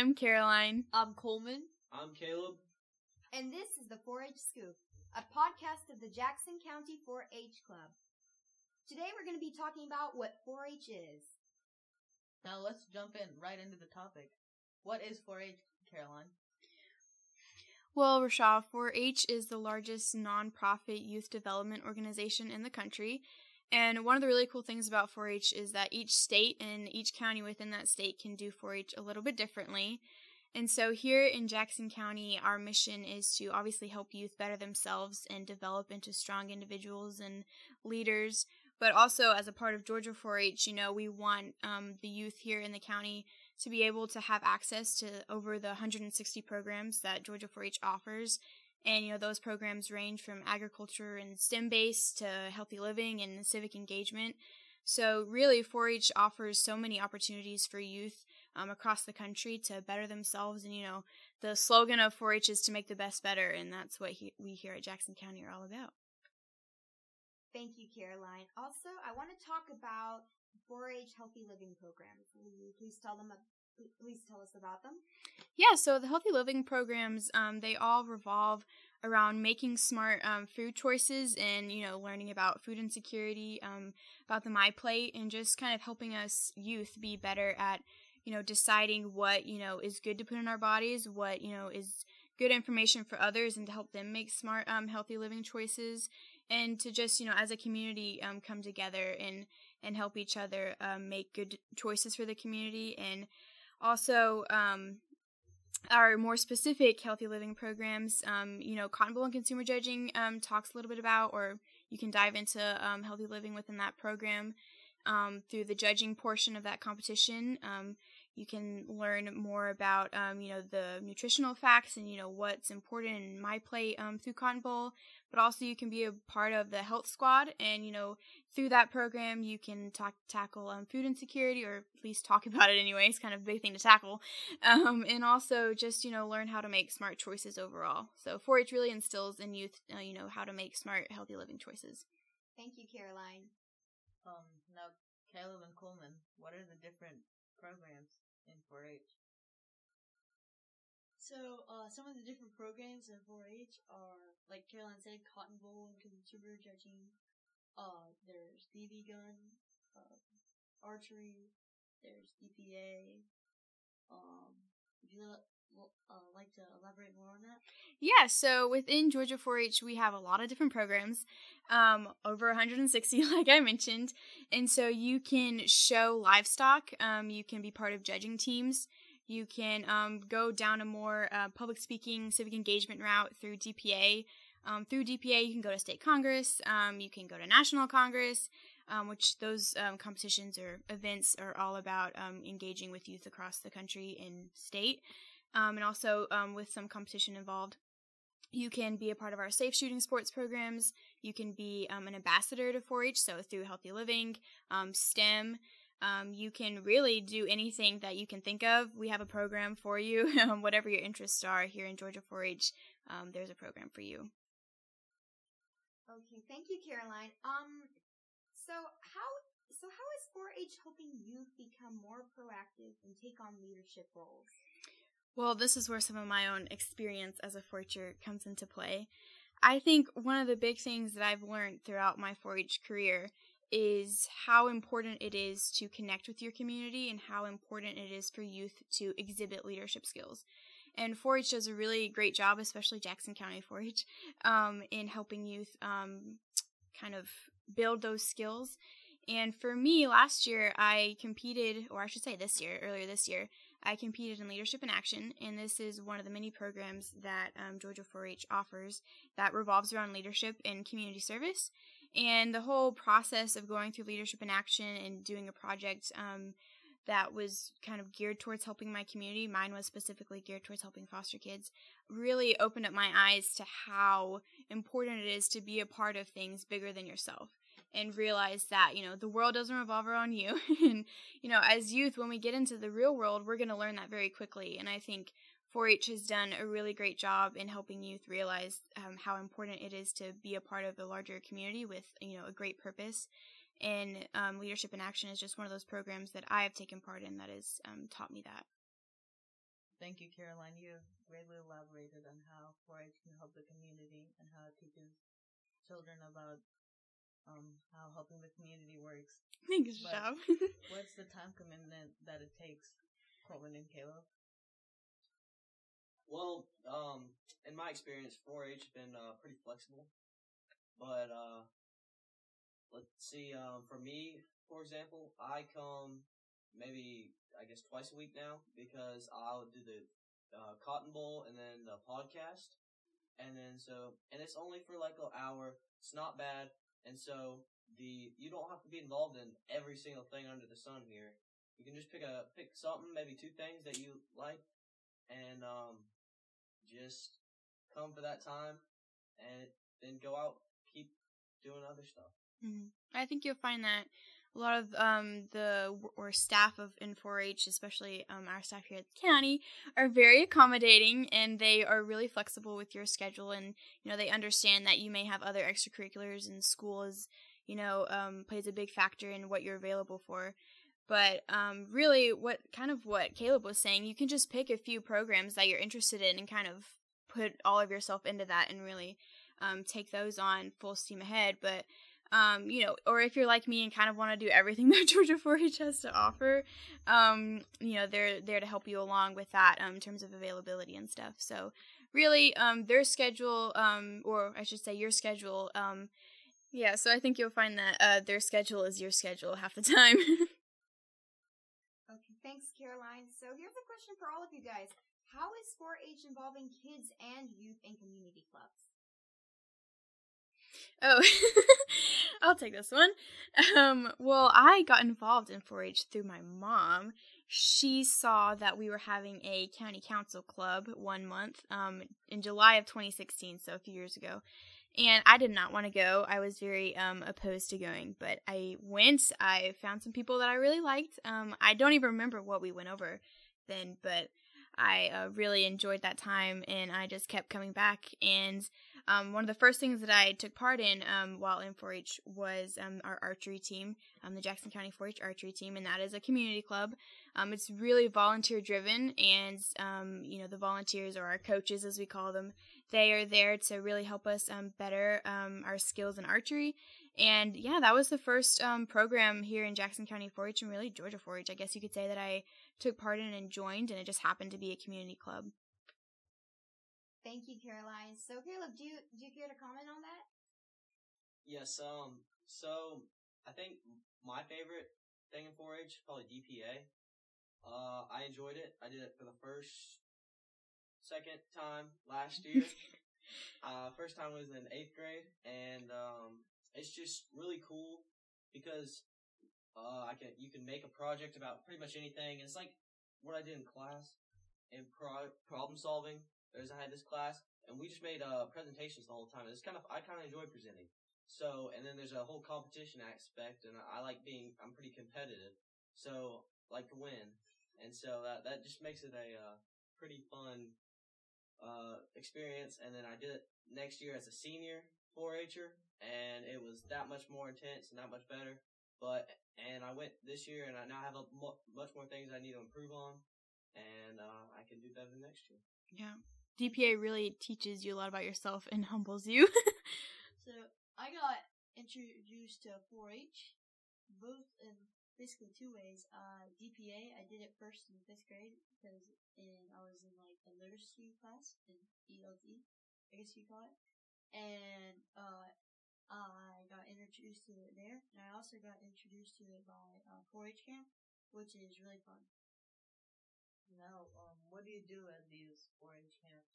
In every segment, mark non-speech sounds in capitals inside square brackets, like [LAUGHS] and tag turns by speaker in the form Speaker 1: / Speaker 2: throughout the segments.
Speaker 1: I'm Caroline.
Speaker 2: I'm Coleman.
Speaker 3: I'm Caleb.
Speaker 4: And this is the 4 H Scoop, a podcast of the Jackson County 4 H Club. Today we're going to be talking about what 4 H is.
Speaker 2: Now let's jump in right into the topic. What is 4 H, Caroline?
Speaker 1: Well, Rishav, 4 H is the largest nonprofit youth development organization in the country. And one of the really cool things about 4 H is that each state and each county within that state can do 4 H a little bit differently. And so here in Jackson County, our mission is to obviously help youth better themselves and develop into strong individuals and leaders. But also, as a part of Georgia 4 H, you know, we want um, the youth here in the county to be able to have access to over the 160 programs that Georgia 4 H offers. And, you know, those programs range from agriculture and STEM based to healthy living and civic engagement. So, really, 4 H offers so many opportunities for youth um, across the country to better themselves. And, you know, the slogan of 4 H is to make the best better. And that's what he, we here at Jackson County are all about.
Speaker 4: Thank you, Caroline. Also, I want to talk about 4-H Healthy Living programs. Will you please tell them please tell us about them?
Speaker 1: Yeah, so the healthy living programs, um, they all revolve around making smart um, food choices and you know learning about food insecurity, um, about the My Plate, and just kind of helping us youth be better at you know deciding what you know is good to put in our bodies, what you know is good information for others, and to help them make smart, um, healthy living choices, and to just you know as a community um, come together and and help each other um, make good choices for the community and also, um, our more specific healthy living programs, um, you know, Cotton Boll and Consumer Judging um, talks a little bit about, or you can dive into um, healthy living within that program um, through the judging portion of that competition. Um, you can learn more about, um, you know, the nutritional facts and, you know, what's important in my plate through Cotton Boll but also you can be a part of the health squad and you know through that program you can talk, tackle um, food insecurity or at least talk [LAUGHS] about it anyway it's kind of a big thing to tackle. Um, and also just you know learn how to make smart choices overall. So 4-h really instills in youth uh, you know how to make smart healthy living choices.
Speaker 4: Thank you caroline.
Speaker 2: Um now caleb and coleman what are the different programs in 4-h
Speaker 5: so, uh, some of the different programs in 4-H are, like Caroline said, Cotton Boll and consumer judging. Uh, there's BB gun, uh, archery. There's DPA. Um, would you uh, like to elaborate more on that?
Speaker 1: Yeah, so within Georgia 4-H, we have a lot of different programs, um, over 160, [LAUGHS] like I mentioned, and so you can show livestock. Um, you can be part of judging teams. You can um, go down a more uh, public speaking, civic engagement route through DPA. Um, through DPA, you can go to state congress, um, you can go to national congress, um, which those um, competitions or events are all about um, engaging with youth across the country and state, and also with some competition involved. You can be a part of our safe shooting sports programs. You can be an ambassador to 4 H, so through Healthy Living, STEM. Um, you can really do anything that you can think of. We have a program for you. [LAUGHS] Um, whatever your interests are here in Georgia 4 H, um, there's a program for you.
Speaker 4: Okay, thank you, Caroline. Um, so how so how is 4-H helping youth become more proactive and take on leadership roles?
Speaker 1: Well, this is where some of my own experience as a 4-H'er comes into play. I think one of the big things that I've learned throughout my 4-H career is how important it is to connect with your community and how important it is for youth to exhibit leadership skills. And 4 H does a really great job, especially Jackson County 4 H, um, in helping youth um, kind of build those skills. And for me, last year I competed, or I should say this year, earlier this year, I competed in Leadership in Action, and this is one of the many programs that um, Georgia 4 H offers that revolves around leadership and community service. And the whole process of going through leadership in action and doing a project um, that was kind of geared towards helping my community, mine was specifically geared towards helping foster kids, really opened up my eyes to how important it is to be a part of things bigger than yourself and realize that you know the world doesn't revolve around you. [LAUGHS] And you know as youth when we get into the real world we're going to learn that very quickly. And i think 4-H has done a really great job in helping youth realize um, how important it is to be a part of the larger community with you know a great purpose. And um, leadership in action is just one of those programs that I have taken part in that has um, taught me that.
Speaker 2: Thank you, Caroline. You have greatly elaborated on how 4-H can help the community and how it teaches children about um, how helping the community works. [LAUGHS]
Speaker 1: Thanks, Shab. [LAUGHS]
Speaker 2: What's the time commitment that it takes, Coleman and Caleb?
Speaker 3: Well, um, in my experience, 4-H has been uh, pretty flexible, but uh, let's see. Um, for me, for example, I come maybe I guess twice a week now because I'll do the uh, Cotton Boll and then the podcast, and then so and it's only for like an hour. It's not bad, and so the you don't have to be involved in every single thing under the sun here. You can just pick a pick something, maybe two things that you like, and um, just come for that time, and then go out, keep doing other stuff.
Speaker 1: Mhm. I think you'll find that a lot of um, the or staff of in 4-H, especially um, our staff here at the county, are very accommodating and they are really flexible with your schedule. And you know they understand that you may have other extracurriculars and school is you know um, plays a big factor in what you're available for. But um, really, what kind of what Caleb was saying, you can just pick a few programs that you're interested in and kind of put all of yourself into that and really um, take those on full steam ahead. But um, you know, or if you're like me and kind of want to do everything [LAUGHS] that Georgia 4-H has to offer, um, you know, they're there to help you along with that um, in terms of availability and stuff. So really, um, their schedule, um, or I should say your schedule, um, yeah. So I think you'll find that uh, their schedule is your schedule half the time. [LAUGHS]
Speaker 4: Thanks, Caroline. So here's a question for all of you guys. How is 4-H involving kids and youth in community clubs?
Speaker 1: Oh, [LAUGHS] I'll take this one. Um, well, I got involved in 4 H through my mom. She saw that we were having a county council club one month um, in July of 2016, so a few years ago. And I did not want to go. I was very um, opposed to going, but I went. I found some people that I really liked. Um, I don't even remember what we went over then, but I uh, really enjoyed that time, and I just kept coming back. And um, one of the first things that I took part in um, while in 4-H was um, our archery team, um, the Jackson County 4-H archery team, and that is a community club. Um, it's really volunteer driven, and um, you know the volunteers or our coaches, as we call them, they are there to really help us better our skills in archery. And yeah, that was the first program here in Jackson County 4-H and really Georgia 4-H. I guess you could say that I took part in and joined, and it just happened to be a community club.
Speaker 4: Thank you, Caroline. So Caleb, do you do you care to comment on that?
Speaker 3: Yes. Um. So I think my favorite thing in 4-H probably DPA. Uh, I enjoyed it. I did it for the first, second time last [LAUGHS] year. uh, first time was in eighth grade, and um, it's just really cool because uh, I can you can make a project about pretty much anything. It's like what I did in class in pro- problem solving. There's I had this class, and we just made uh, presentations the whole time. It's kind of I kind of enjoy presenting. So, and then there's a whole competition aspect, and I like being, I'm pretty competitive. So, like to win. And so that, that just makes it a, uh, pretty fun, uh, experience. And then I did it next year as a senior 4-Her, and it was that much more intense and that much better. But, and I went this year, and I now have a much more things I need to improve on, and, uh, I can do better next year.
Speaker 1: Yeah. DPA really teaches you a lot about yourself and humbles you. [LAUGHS]
Speaker 5: So I got introduced to 4-H, both in basically two ways. Uh, DPA, I did it first in fifth grade because I was in like the literacy class in ELT, I guess you call it, and uh, I got introduced to it there, and I also got introduced to it by uh, 4-H camp, which is really fun.
Speaker 2: Now, um, what do you do at these 4-H camps?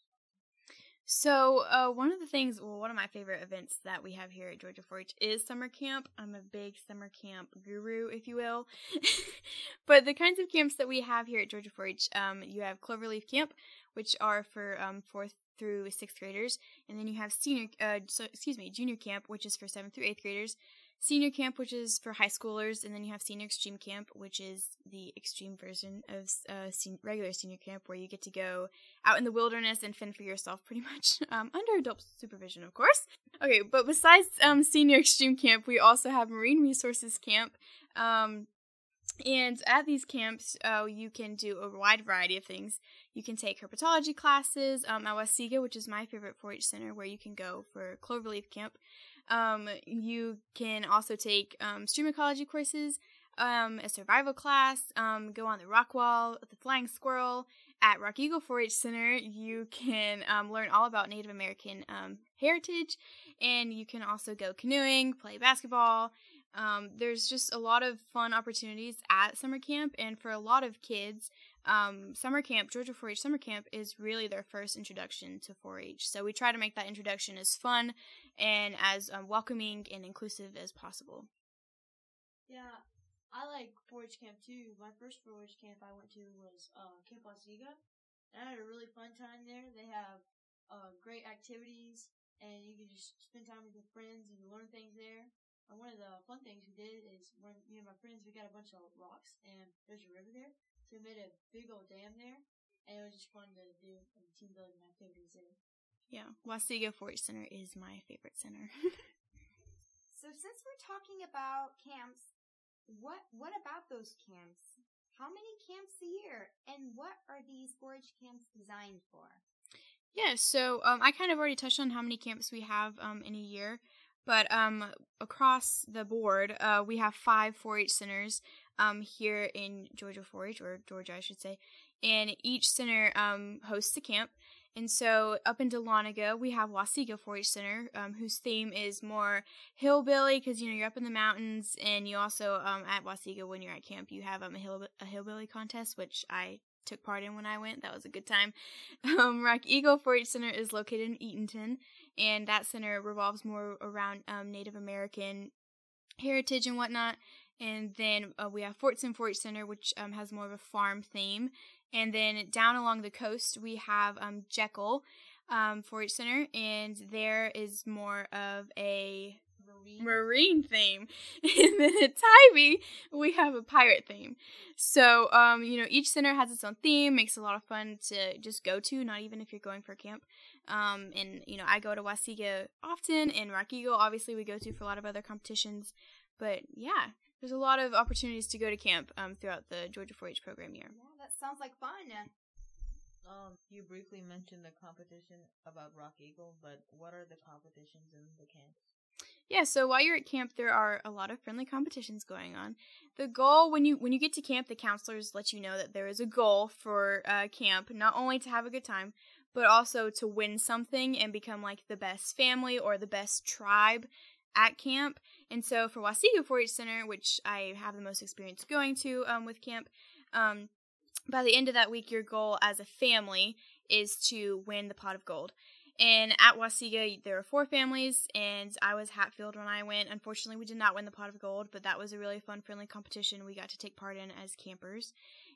Speaker 1: So, uh, one of the things, well, one of my favorite events that we have here at Georgia 4-H is summer camp. I'm a big summer camp guru, if you will. [LAUGHS] but the kinds of camps that we have here at Georgia 4-H, um, you have Cloverleaf Camp, which are for um, fourth through sixth graders, and then you have senior, uh, so, excuse me, junior camp, which is for seventh through eighth graders. Senior camp, which is for high schoolers, and then you have senior extreme camp, which is the extreme version of uh, sen- regular senior camp, where you get to go out in the wilderness and fend for yourself pretty much [LAUGHS] um, under adult supervision of course okay but besides um, senior extreme camp we also have marine resources camp um, and at these camps uh, you can do a wide variety of things You can take herpetology classes um, at Wahsega, which is my favorite 4-H center, where you can go for cloverleaf camp. Um, you can also take um, stream ecology courses, um, a survival class, um, go on the rock wall, the flying squirrel. At Rock Eagle 4-H Center, you can um, learn all about Native American um, heritage, and you can also go canoeing, play basketball. Um, there's just a lot of fun opportunities at summer camp, and for a lot of kids, um, summer camp, Georgia 4-H summer camp, is really their first introduction to 4-H. So we try to make that introduction as fun and as um, welcoming and inclusive as possible.
Speaker 5: Yeah, I like 4-H camp too. My first 4-H camp I went to was uh, Camp Wahsega. And I had a really fun time there. They have uh, great activities, and you can just spend time with your friends and learn things there. And one of the fun things we did is when me and my friends we got a bunch of rocks, and there's a river there, so we made a big old dam there, and it was just fun to do um, team building activities there.
Speaker 1: Yeah, Wahsega 4-H Center is my favorite center. [LAUGHS]
Speaker 4: So since we're talking about camps, what what about those camps? How many camps a year, and what are these 4-H camps designed for?
Speaker 1: Yeah, so um, I kind of already touched on how many camps we have um, in a year, but um, across the board, uh, we have five 4-H centers um, here in Georgia 4-H, or Georgia, I should say, and each center um, hosts a camp. And so up in Dahlonega, we have Wahsega 4-H Center, um, whose theme is more hillbilly because you know you're up in the mountains, and you also um, at Wahsega when you're at camp you have um, a hill a hillbilly contest, which I took part in when I went. That was a good time. [LAUGHS] Um, Rock Eagle 4-H Center is located in Eatonton, and that center revolves more around um, Native American heritage and whatnot. And then uh, we have Fortson 4-H Center, which um, has more of a farm theme. And then down along the coast, we have um, Jekyll um, 4-H Center, and there is more of a
Speaker 5: Marine.
Speaker 1: marine theme. [LAUGHS] And then at Tybee, we have a pirate theme. So, um, you know, each center has its own theme, makes a lot of fun to just go to, not even if you're going for camp. Um, and, you know, I go to Wahsega often, and Rock Eagle, obviously, we go to for a lot of other competitions. But yeah, there's a lot of opportunities to go to camp um, throughout the Georgia 4 H program year.
Speaker 4: Yeah, that sounds like fun.
Speaker 2: Um, you briefly mentioned the competition about Rock Eagle, but what are the competitions in the camps?
Speaker 1: Yeah, so while you're at camp, there are a lot of friendly competitions going on. The goal when you when you get to camp, the counselors let you know that there is a goal for uh, camp, not only to have a good time, but also to win something and become like the best family or the best tribe at camp. And so for Wahsega 4-H Center, which I have the most experience going to um, with camp, um, by the end of that week, your goal as a family is to win the pot of gold. And at Wahsega, there are four families, and I was Hatfield when I went. Unfortunately, we did not win the pot of gold, but that was a really fun, friendly competition we got to take part in as campers.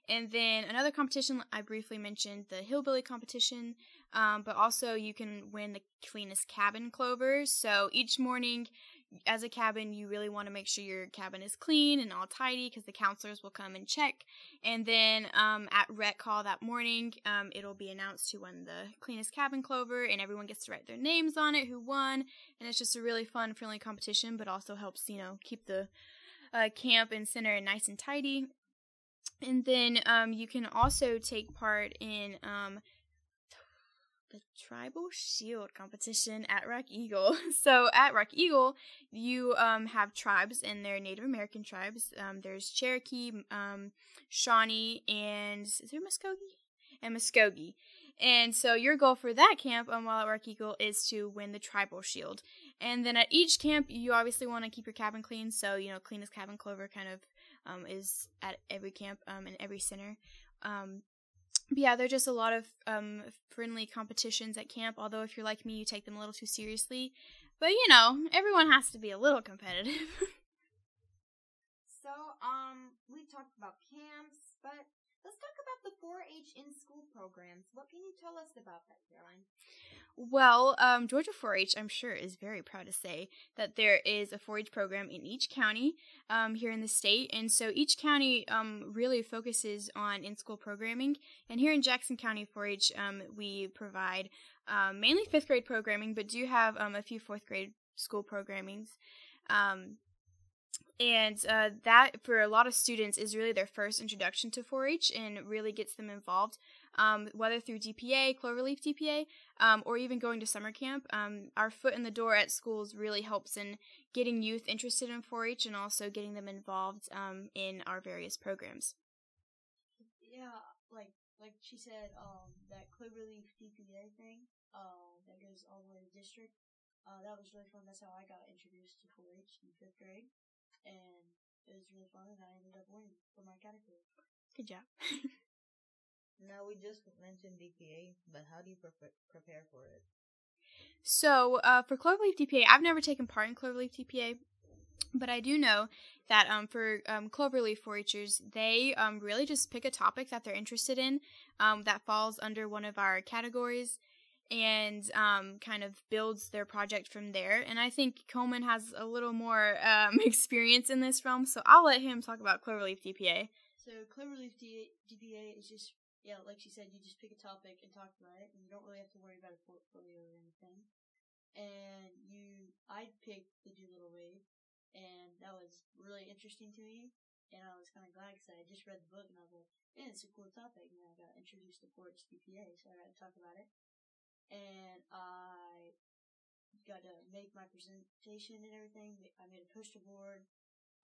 Speaker 1: And then another competition I briefly mentioned, the hillbilly competition, um, but also you can win the cleanest cabin clover. So each morning, as a cabin, you really want to make sure your cabin is clean and all tidy because the counselors will come and check. And then um, at rec call that morning, um, it'll be announced who won the cleanest cabin clover, and everyone gets to write their names on it, who won. And it's just a really fun, friendly competition, but also helps you know keep the uh, camp and center nice and tidy. And then um, you can also take part in um, the Tribal Shield competition at Rock Eagle. [LAUGHS] So at Rock Eagle, you um, have tribes, and they're Native American tribes. Um, there's Cherokee, um, Shawnee, and is there Muskogee? And Muskogee. And so your goal for that camp um, while at Rock Eagle is to win the Tribal Shield. And then at each camp, you obviously want to keep your cabin clean. So, you know, cleanest cabin clover kind of um, is at every camp um, and every center. Um, yeah, they're just a lot of um, friendly competitions at camp. Although if you're like me, you take them a little too seriously. But you know, everyone has to be a little competitive. [LAUGHS]
Speaker 4: So, um, we talked about camps, but let's talk about the 4-H in-school programs. What can you tell us about that, Caroline?
Speaker 1: well, um, Georgia 4-H, I'm sure, is very proud to say that there is a 4-H program in each county um, here in the state, and so each county um, really focuses on in-school programming. And here in Jackson County 4-H, um, we provide um, mainly fifth grade programming, but do have um, a few fourth grade school programmings. Um, and uh, that, for a lot of students, is really their first introduction to 4 H and really gets them involved. um, whether through DPA, Cloverleaf DPA, um, or even going to summer camp. Um, our foot in the door at schools really helps in getting youth interested in 4-H and also getting them involved um, in our various programs.
Speaker 5: Yeah, like like she said, um, that Cloverleaf DPA thing, uh, that goes all the way to district. Uh, that was really fun. That's how I got introduced to 4-H in fifth grade, and it was really fun. And I ended up winning for my category.
Speaker 1: Good job. [LAUGHS]
Speaker 2: Now we just mentioned DPA, but how do you pre- prepare for it?
Speaker 1: So, uh, for Cloverleaf DPA, I've never taken part in Cloverleaf DPA, but I do know that um, for um, Cloverleaf 4-Hers, they um, really just pick a topic that they're interested in um, that falls under one of our categories and um, kind of builds their project from there. And I think Coleman has a little more um, [LAUGHS] experience in this realm, so I'll let him talk about Cloverleaf DPA.
Speaker 5: So Cloverleaf D- DPA is just yeah, like she said, you just pick a topic and talk about it, and you don't really have to worry about a portfolio or anything. And you, I picked the Doolittle Raid, and that was really interesting to me. And I was kind of glad because I just read the book and I was like, man, it's a cool topic." And I got introduced to 4-H DPA, so I got to talk about it. And I got to make my presentation and everything. I made a poster board.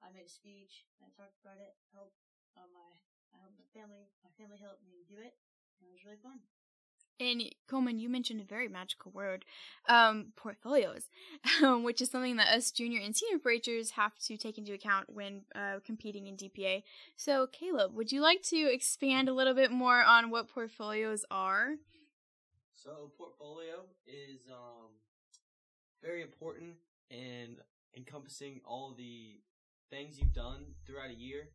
Speaker 5: I made a speech. I talked about it. Helped uh, my I helped my family. My family helped me do it. And it was really fun.
Speaker 1: And Coleman, you mentioned a very magical word, um, portfolios, [LAUGHS] which is something that us junior and senior 4-Hers have to take into account when uh, competing in DPA. So, Caleb, would you like to expand a little bit more on what portfolios are?
Speaker 3: So, portfolio is um, very important in encompassing all the things you've done throughout a year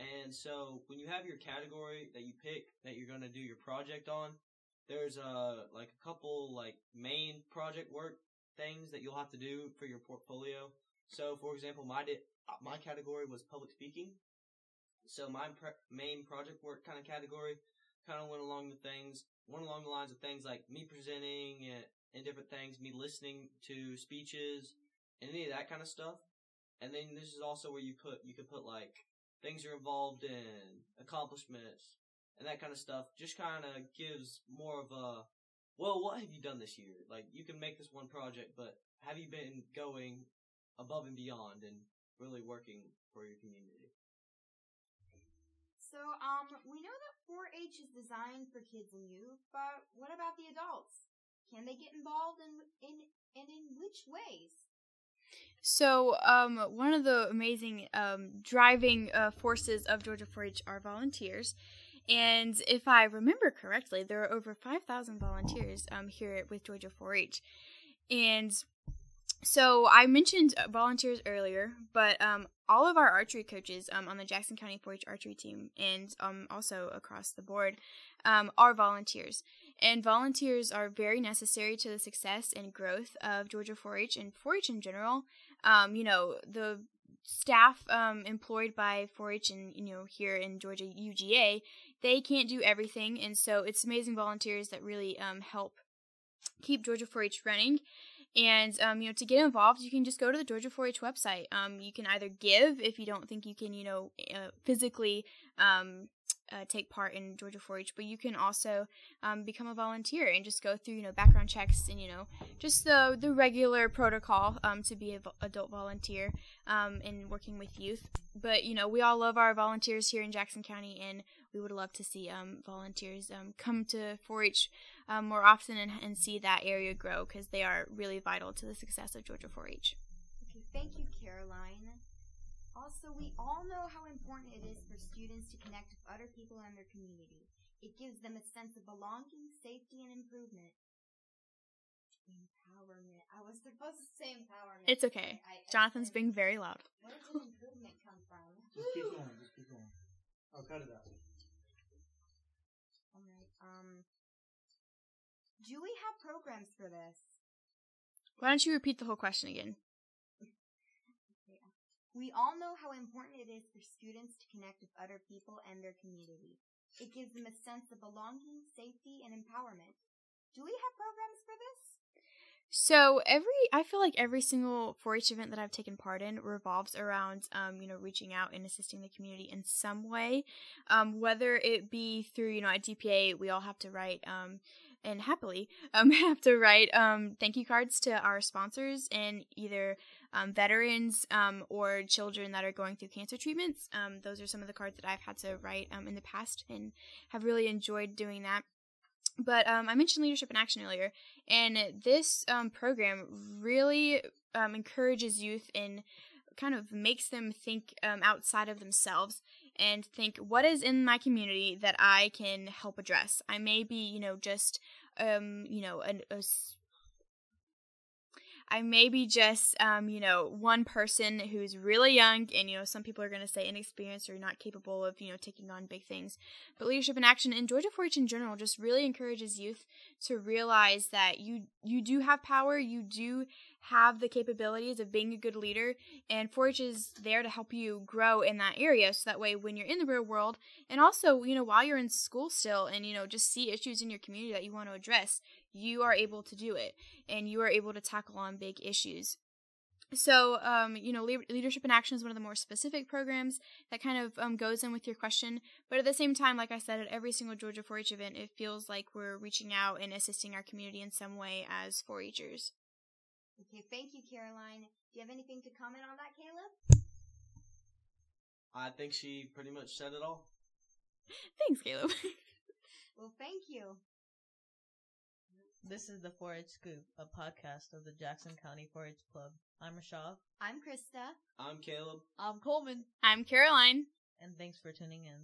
Speaker 3: and so when you have your category that you pick that you're going to do your project on, there's uh like a couple like main project work things that you'll have to do for your portfolio. So for example, my di- my category was public speaking. So my pre- main project work kind of category kind of went along the things, went along the lines of things like me presenting and, and different things, me listening to speeches and any of that kind of stuff. And then this is also where you put, you could put like things you're involved in, accomplishments, and that kind of stuff just kind of gives more of a, well, what have you done this year? Like, you can make this one project, but have you been going above and beyond and really working for your community?
Speaker 4: So, um, we know that 4-H is designed for kids and youth, but what about the adults? Can they get involved in, in, and in which ways?
Speaker 1: So, um, one of the amazing um, driving uh, forces of Georgia 4-H are volunteers, and if I remember correctly, there are over 5,000 volunteers um, here with Georgia 4-H, and so I mentioned volunteers earlier, but um, all of our archery coaches um, on the Jackson County 4-H archery team, and um, also across the board, um, are volunteers. And volunteers are very necessary to the success and growth of Georgia 4-H and 4-H in general. Um, you know, the staff um, employed by 4-H and you know here in Georgia UGA, they can't do everything, and so it's amazing volunteers that really um, help keep Georgia 4-H running. And um, you know, to get involved, you can just go to the Georgia 4-H website. Um, you can either give if you don't think you can, you know, uh, physically um, uh, take part in Georgia 4-H, but you can also um, become a volunteer and just go through you know background checks and you know just the the regular protocol um, to be an adult volunteer um, in working with youth. But you know we all love our volunteers here in Jackson County, and we would love to see um, volunteers um, come to 4-H um, more often and, and see that area grow because they are really vital to the success of Georgia 4-H.
Speaker 4: Okay, thank you, Caroline. Also, we all know how important it is for students to connect with other people in their community. It gives them a sense of belonging, safety, and improvement. Empowerment. I was supposed to say empowerment.
Speaker 1: It's okay.
Speaker 4: I, I
Speaker 1: Jonathan's
Speaker 4: said-
Speaker 1: being very loud.
Speaker 4: Where did improvement come from?
Speaker 6: Just keep going. Just keep going. I'll cut it out.
Speaker 4: Um, do we have programs for this?
Speaker 1: Why don't you repeat the whole question again? [LAUGHS]
Speaker 4: We all know how important it is for students to connect with other people and their community. It gives them a sense of belonging, safety, and empowerment. Do we have programs for this?
Speaker 1: So every, I feel like every single 4-H event that I've taken part in revolves around, um, you know, reaching out and assisting the community in some way. Um, whether it be through, you know, at DPA, we all have to write, um, and happily, [LAUGHS] um, have to write, um, thank you cards to our sponsors and either, um, veterans, um, or children that are going through cancer treatments. Um, those are some of the cards that I've had to write, um, in the past and have really enjoyed doing that. But um, I mentioned leadership in action earlier, and this um, program really um, encourages youth and kind of makes them think um, outside of themselves and think what is in my community that I can help address. I may be, you know, just, um, you know, an, a I may be just, um, you know, one person who's really young, and you know, some people are going to say inexperienced or not capable of, you know, taking on big things. But leadership in action and Georgia 4-H in general just really encourages youth to realize that you you do have power, you do have the capabilities of being a good leader, and 4-H is there to help you grow in that area. So that way, when you're in the real world, and also, you know, while you're in school still, and you know, just see issues in your community that you want to address, you are able to do it, and you are able to tackle on big issues. So, um, you know, Le- Leadership in Action is one of the more specific programs that kind of um, goes in with your question. But at the same time, like I said, at every single Georgia 4 H event, it feels like we're reaching out and assisting our community in some way as 4 Hers.
Speaker 4: Okay, thank you, Caroline. Do you have anything to comment on that, Caleb?
Speaker 3: I think she pretty much said it all. [LAUGHS]
Speaker 1: Thanks, Caleb. [LAUGHS]
Speaker 4: Well, thank you.
Speaker 2: This is the 4-H Scoop, a podcast of the Jackson County 4-H Club. I'm Rishav,
Speaker 4: I'm Christa.
Speaker 3: I'm Caleb.
Speaker 5: I'm Coleman.
Speaker 1: I'm Caroline.
Speaker 2: and thanks for tuning in.